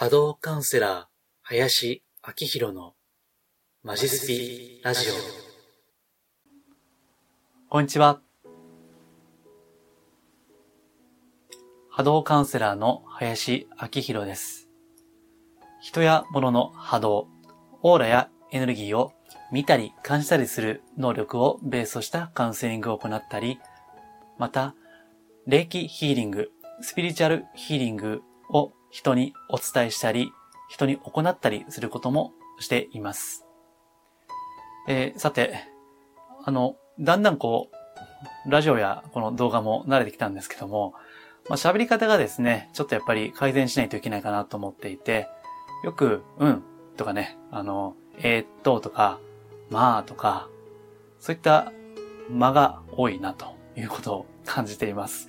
波動カウンセラー、林明宏のマジスピラジオ。こんにちは。波動カウンセラーの林明宏です。人や物の波動、オーラやエネルギーを見たり感じたりする能力をベースとしたカウンセリングを行ったり、また、霊気ヒーリング、スピリチュアルヒーリングを人にお伝えしたり、人に行ったりすることもしています。えー、さて、あの、だんだんこう、ラジオやこの動画も慣れてきたんですけども、まあ、喋り方がですね、ちょっとやっぱり改善しないといけないかなと思っていて、よく、うんとかね、あの、えー、っととか、まあとか、そういった間が多いなということを感じています。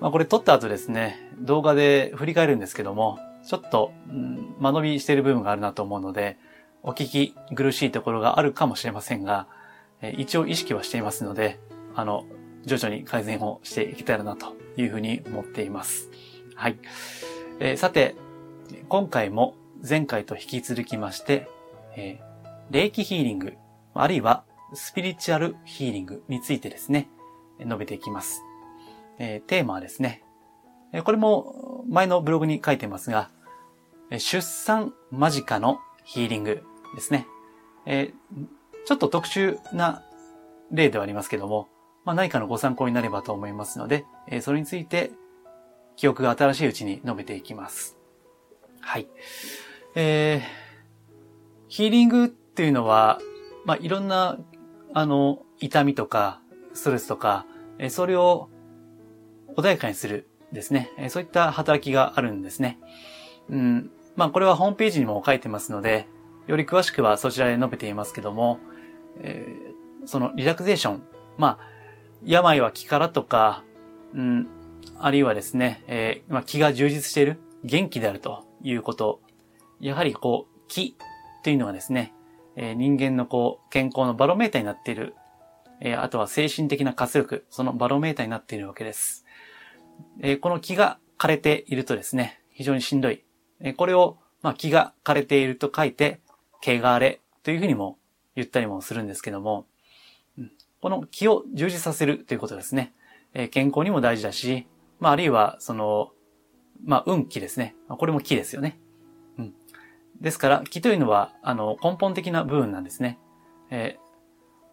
まあこれ撮った後ですね、動画で振り返るんですけども、ちょっと、うん、間延びしている部分があるなと思うので、お聞き苦しいところがあるかもしれませんが、え一応意識はしていますので、あの、徐々に改善をしていけたらなというふうに思っています。はい。えー、さて、今回も前回と引き続きまして、えー、霊気ヒーリング、あるいはスピリチュアルヒーリングについてですね、述べていきます。えー、テーマはですね、えこれも前のブログに書いてますが、え出産間近のヒーリングですね。えー、ちょっと特殊な例ではありますけども、まあ、何かのご参考になればと思いますので、えー、それについて記憶が新しいうちに述べていきます。はい。えー、ヒーリングっていうのは、まあ、いろんな、あの、痛みとか、ストレスとか、えー、それを穏やかにするですね。そういった働きがあるんですね。うん。まあ、これはホームページにも書いてますので、より詳しくはそちらで述べていますけども、えー、そのリラクゼーション。まあ、病は気からとか、うん、あるいはですね、えー、まあ、気が充実している、元気であるということ。やはりこう、気というのはですね、えー、人間のこう、健康のバロメーターになっている。えー、あとは精神的な活力、そのバロメーターになっているわけです。え、この気が枯れているとですね、非常にしんどい。え、これを、まあ、気が枯れていると書いて、汚れというふうにも言ったりもするんですけども、うん、この気を充実させるということですね。え、健康にも大事だし、まあ、あるいは、その、まあ、運気ですね。これも気ですよね。うん。ですから、気というのは、あの、根本的な部分なんですね。えー、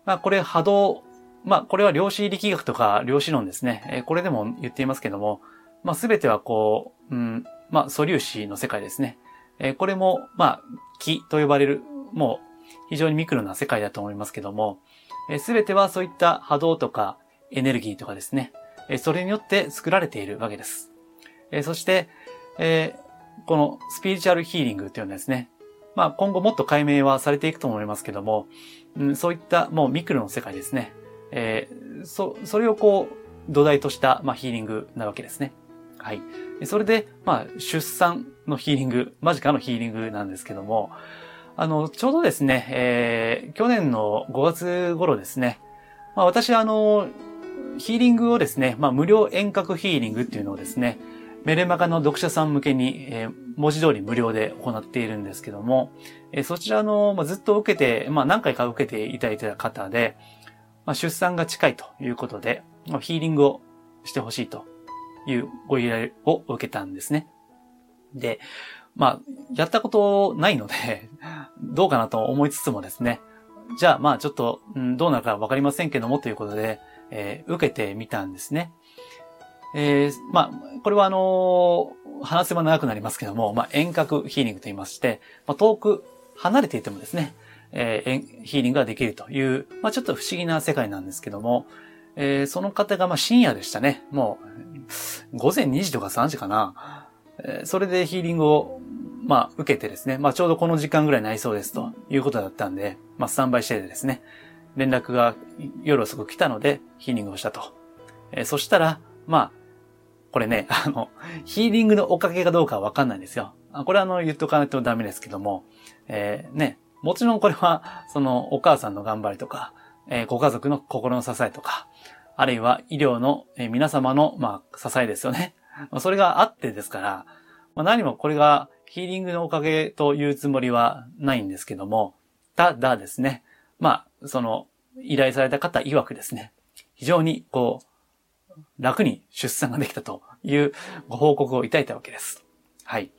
まあ、これ波動まあ、これは量子力学とか量子論ですね。えー、これでも言っていますけども、まあ、すべてはこう、うん、まあ、素粒子の世界ですね。えー、これも、まあ、気と呼ばれる、もう、非常にミクロな世界だと思いますけども、す、え、べ、てはそういった波動とかエネルギーとかですね、えー、それによって作られているわけです。えー、そして、えー、このスピリチュアルヒーリングというのはですね、まあ今後もっと解明はされていくと思いますけども、うん、そういったもうミクロの世界ですね。えー、そ、それをこう、土台とした、まあ、ヒーリングなわけですね。はい。それで、まあ、出産のヒーリング、間近のヒーリングなんですけども、あの、ちょうどですね、えー、去年の5月頃ですね、まあ、私はあの、ヒーリングをですね、まあ、無料遠隔ヒーリングっていうのをですね、メレマガの読者さん向けに、えー、文字通り無料で行っているんですけども、えー、そちらの、まあ、ずっと受けて、まあ、何回か受けていただいた方で、まあ、出産が近いということで、ま、ヒーリングをしてほしいというご依頼を受けたんですね。で、まあ、やったことないので どうかなと思いつつもですね、じゃあまあちょっと、うん、どうなるかわかりませんけどもということで、えー、受けてみたんですね。えー、まあ、これはあのー、話せば長くなりますけども、まあ、遠隔ヒーリングと言いまして、まあ、遠く離れていてもですね、えー、ヒーリングができるという、まあ、ちょっと不思議な世界なんですけども、えー、その方がまあ深夜でしたね。もう、午前2時とか3時かな。えー、それでヒーリングを、まあ、受けてですね、まあ、ちょうどこの時間ぐらいになりそうですということだったんで、まあ、スタンバイしてですね、連絡が夜遅く来たので、ヒーリングをしたと。えー、そしたら、まあ、これね、あの、ヒーリングのおかげかどうかはわかんないんですよ。これはあの、言っとかないとダメですけども、えー、ね、もちろんこれは、そのお母さんの頑張りとか、えー、ご家族の心の支えとか、あるいは医療の、えー、皆様の、まあ、支えですよね。それがあってですから、まあ、何もこれがヒーリングのおかげというつもりはないんですけども、ただですね、まあ、その、依頼された方曰くですね、非常にこう、楽に出産ができたというご報告をいただいたわけです。はい。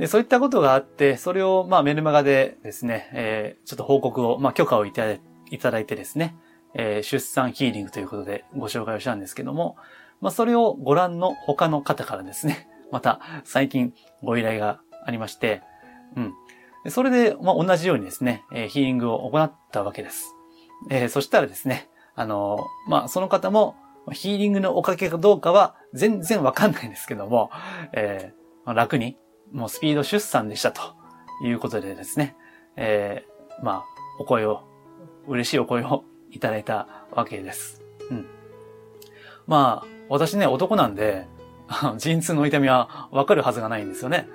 で、そういったことがあって、それを、まあ、メルマガでですね、えー、ちょっと報告を、まあ、許可をいただいただいてですね、えー、出産ヒーリングということでご紹介をしたんですけども、まあ、それをご覧の他の方からですね、また最近ご依頼がありまして、うん。それで、まあ、同じようにですね、えー、ヒーリングを行ったわけです。えー、そしたらですね、あのー、まあ、その方も、ヒーリングのおかげかどうかは全然わかんないんですけども、えー、楽に、もうスピード出産でしたということでですね、えー、まあ、お声を、嬉しいお声をいただいたわけです。うん。まあ、私ね、男なんで、陣痛の痛みはわかるはずがないんですよね。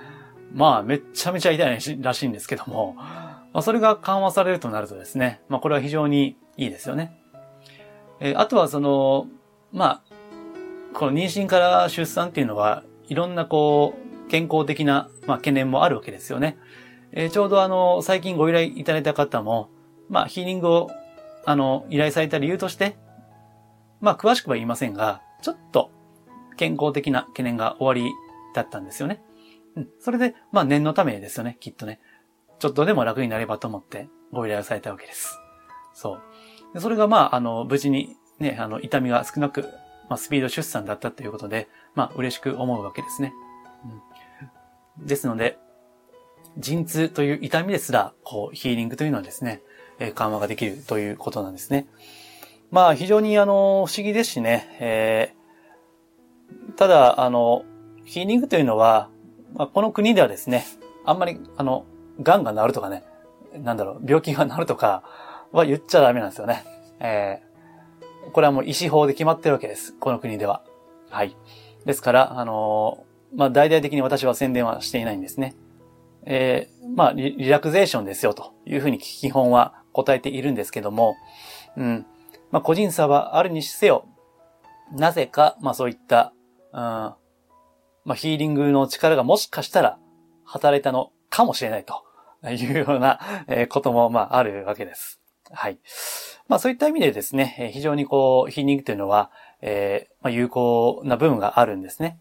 まあ、めっちゃめちゃ痛いらしいんですけども、まあ、それが緩和されるとなるとですね、まあ、これは非常にいいですよね。えー、あとはその、まあ、この妊娠から出産っていうのは、いろんなこう、健康的な、まあ、懸念もあるわけですよね。えー、ちょうどあの、最近ご依頼いただいた方も、まあ、ヒーリングを、あの、依頼された理由として、まあ、詳しくは言いませんが、ちょっと健康的な懸念が終わりだったんですよね。うん。それで、まあ念のためですよね、きっとね。ちょっとでも楽になればと思ってご依頼をされたわけです。そう。それがまあ、あの、無事にね、あの、痛みが少なく、まあ、スピード出産だったということで、まあ、嬉しく思うわけですね。うん、ですので、陣痛という痛みですら、こう、ヒーリングというのはですね、えー、緩和ができるということなんですね。まあ、非常にあの、不思議ですしね、えー、ただ、あの、ヒーリングというのは、まあ、この国ではですね、あんまり、あの、癌が治るとかね、なんだろう、病気が治るとかは言っちゃダメなんですよね。えー、これはもう医師法で決まってるわけです。この国では。はい。ですから、あのー、まあ、大々的に私は宣伝はしていないんですね。えー、まあリ、ラクゼーションですよというふうに基本は答えているんですけども、うん。まあ、個人差はあるにせよ、なぜか、まあそういった、うん、まあヒーリングの力がもしかしたら働いたのかもしれないというような ことも、まああるわけです。はい。まあそういった意味でですね、非常にこう、ヒーリングというのは、えー、まあ、有効な部分があるんですね。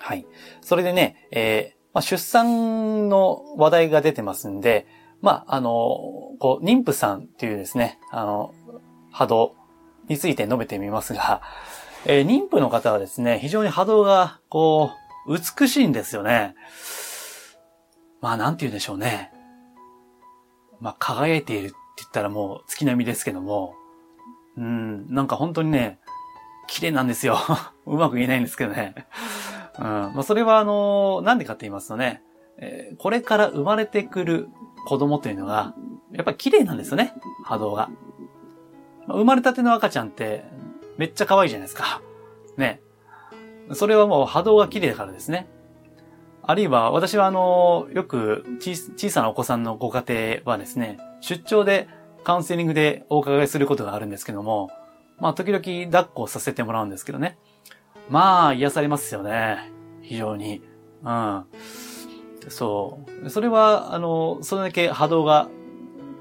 はい。それでね、えー、まあ、出産の話題が出てますんで、まあ、あの、こう、妊婦さんっていうですね、あの、波動について述べてみますが、えー、妊婦の方はですね、非常に波動が、こう、美しいんですよね。まあ、なんて言うんでしょうね。まあ、輝いているって言ったらもう月並みですけども、うん、なんか本当にね、綺麗なんですよ。うまく言えないんですけどね。うん、まあ、それはあの、なんでかって言いますとね、えー、これから生まれてくる子供というのが、やっぱ綺麗なんですよね、波動が。生まれたての赤ちゃんってめっちゃ可愛いじゃないですか。ね。それはもう波動が綺麗だからですね。あるいは、私はあの、よく小さなお子さんのご家庭はですね、出張でカウンセリングでお伺いすることがあるんですけども、まあ時々抱っこさせてもらうんですけどね。まあ癒されますよね。非常に。うん。そう。それは、あの、それだけ波動が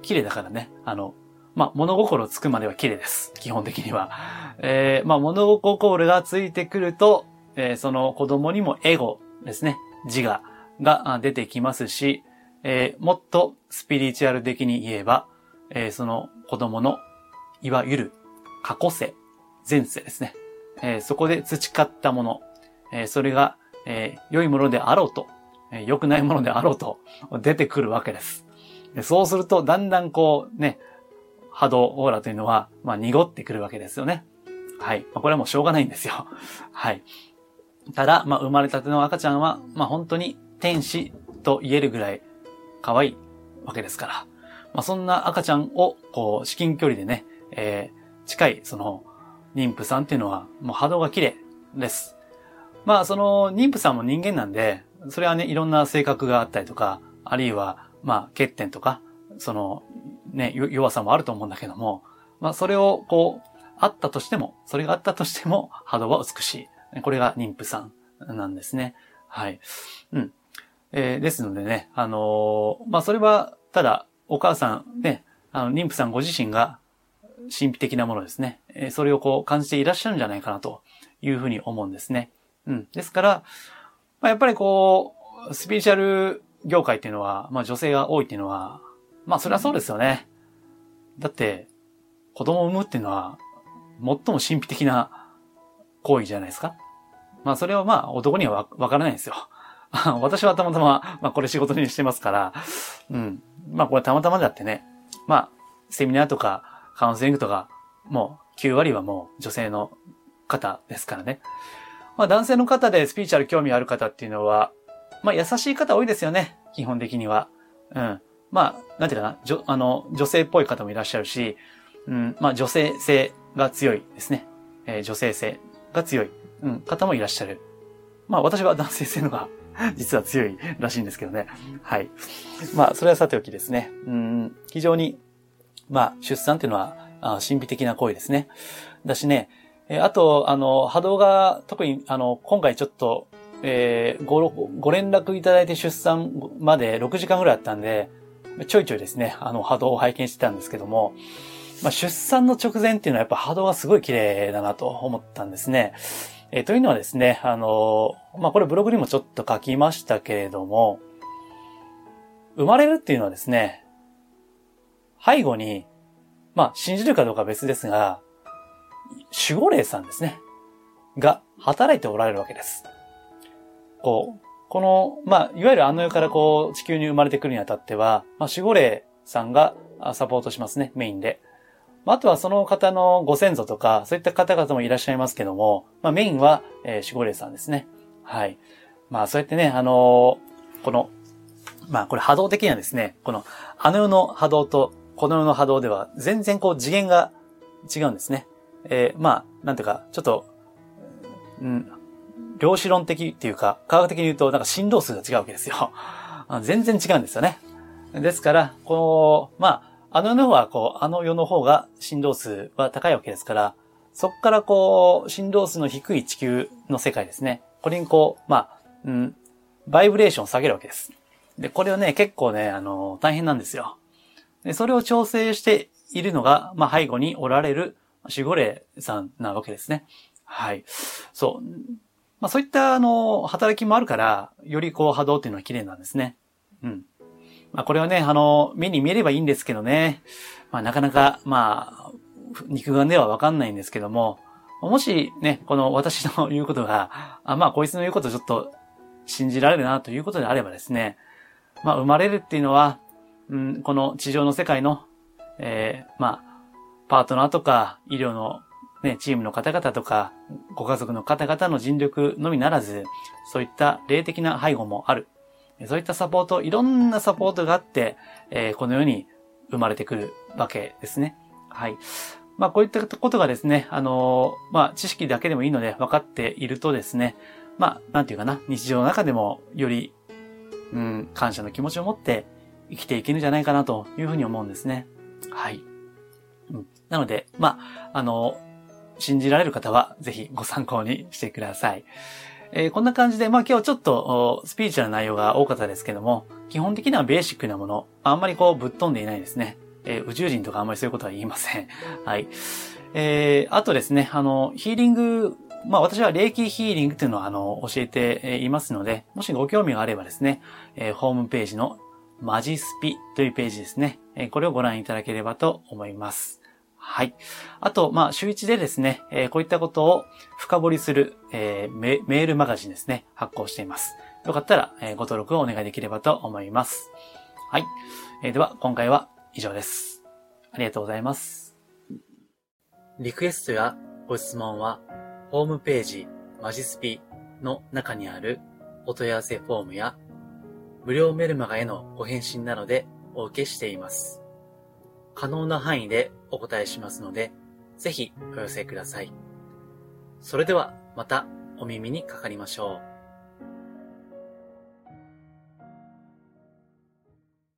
綺麗だからね。あの、まあ、物心つくまでは綺麗です。基本的には。えー、まあ、物心がついてくると、えー、その子供にもエゴですね。自我が出てきますし、えー、もっとスピリチュアル的に言えば、えー、その子供の、いわゆる過去世、前世ですね。えー、そこで培ったもの、えー、それが、えー、良いものであろうと、え、良くないものであろうと出てくるわけです。でそうすると、だんだんこうね、波動、オーラというのは、まあ、濁ってくるわけですよね。はい。まあ、これはもうしょうがないんですよ。はい。ただ、まあ、生まれたての赤ちゃんは、まあ、本当に天使と言えるぐらい可愛いわけですから。まあ、そんな赤ちゃんを、こう、至近距離でね、えー、近い、その、妊婦さんっていうのは、もう波動が綺麗です。まあ、その、妊婦さんも人間なんで、それはね、いろんな性格があったりとか、あるいは、まあ、欠点とか、その、ね、弱さもあると思うんだけども、まあ、それを、こう、あったとしても、それがあったとしても、波動は美しい。これが妊婦さんなんですね。はい。うん。えー、ですのでね、あのー、まあ、それは、ただ、お母さん、ね、あの、妊婦さんご自身が神秘的なものですね。え、それをこう感じていらっしゃるんじゃないかなというふうに思うんですね。うん。ですから、まあ、やっぱりこう、スピリチュアル業界っていうのは、まあ、女性が多いっていうのは、まあ、それはそうですよね。だって、子供を産むっていうのは、最も神秘的な行為じゃないですか。まあ、それはまあ、男にはわからないんですよ。私はたまたま、まあこれ仕事にしてますから、うん。まあこれたまたまだってね、まあ、セミナーとかカウンセリングとか、もう9割はもう女性の方ですからね。まあ男性の方でスピーチャル興味ある方っていうのは、まあ優しい方多いですよね。基本的には。うん。まあ、なんていうかな、じょ、あの、女性っぽい方もいらっしゃるし、うん、まあ女性性が強いですね。えー、女性性が強い、うん、方もいらっしゃる。まあ私は男性性のが 実は強いらしいんですけどね。はい。まあ、それはさておきですね。うん、非常に、まあ、出産っていうのは、あ神秘的な行為ですね。だしね、えあと、あの、波動が、特に、あの、今回ちょっと、えー、ご、ご連絡いただいて出産まで6時間ぐらいあったんで、ちょいちょいですね、あの、波動を拝見してたんですけども、まあ、出産の直前っていうのはやっぱ波動がすごい綺麗だなと思ったんですね。えー、というのはですね、あの、まあ、これブログにもちょっと書きましたけれども、生まれるっていうのはですね、背後に、まあ、信じるかどうかは別ですが、守護霊さんですね。が働いておられるわけです。こう、この、まあ、いわゆるあの世からこう、地球に生まれてくるにあたっては、まあ、守護霊さんがサポートしますね、メインでま。あとはその方のご先祖とか、そういった方々もいらっしゃいますけども、まあメインは、えー、守護霊さんですね。はい。まあそうやってね、あのー、この、まあこれ波動的にはですね、このあの世の波動とこの世の波動では全然こう次元が違うんですね。えー、まあ、なんていうか、ちょっと、うん、量子論的っていうか、科学的に言うとなんか振動数が違うわけですよ。全然違うんですよね。ですから、この、まあ、あの世の方は、こう、あの世の方が振動数は高いわけですから、そこからこう、振動数の低い地球の世界ですね。これにこう、まあ、うん、バイブレーションを下げるわけです。で、これをね、結構ね、あの、大変なんですよ。で、それを調整しているのが、まあ、背後におられる守護霊さんなわけですね。はい。そう。まあ、そういった、あの、働きもあるから、よりこう、波動っていうのは綺麗なんですね。うん。まあこれはね、あの、目に見えればいいんですけどね。まあなかなか、まあ、肉眼ではわかんないんですけども、もしね、この私の言うことが、あまあこいつの言うことちょっと信じられるなということであればですね、まあ生まれるっていうのは、うん、この地上の世界の、えー、まあ、パートナーとか医療のね、チームの方々とか、ご家族の方々の尽力のみならず、そういった霊的な背後もある。そういったサポート、いろんなサポートがあって、えー、この世に生まれてくるわけですね。はい。まあ、こういったことがですね、あのー、まあ、知識だけでもいいので分かっているとですね、まあ、なんていうかな、日常の中でもより、うん、感謝の気持ちを持って生きていけるんじゃないかなというふうに思うんですね。はい。うん、なので、まあ、あの、信じられる方はぜひご参考にしてください。えー、こんな感じで、まあ今日ちょっとスピーチな内容が多かったですけども、基本的にはベーシックなもの、あんまりこうぶっ飛んでいないですね。えー、宇宙人とかあんまりそういうことは言いません。はい。えー、あとですね、あの、ヒーリング、まあ私は霊気ヒーリングっていうのをあの、教えていますので、もしご興味があればですね、えー、ホームページのマジスピというページですね、これをご覧いただければと思います。はい。あと、まあ、週一でですね、えー、こういったことを深掘りする、えー、メールマガジンですね、発行しています。よかったら、えー、ご登録をお願いできればと思います。はい。えー、では、今回は以上です。ありがとうございます。リクエストやご質問は、ホームページ、マジスピの中にあるお問い合わせフォームや、無料メルマガへのご返信なのでお受けしています。可能な範囲でお答えしますので、ぜひお寄せください。それではまたお耳にかかりましょう。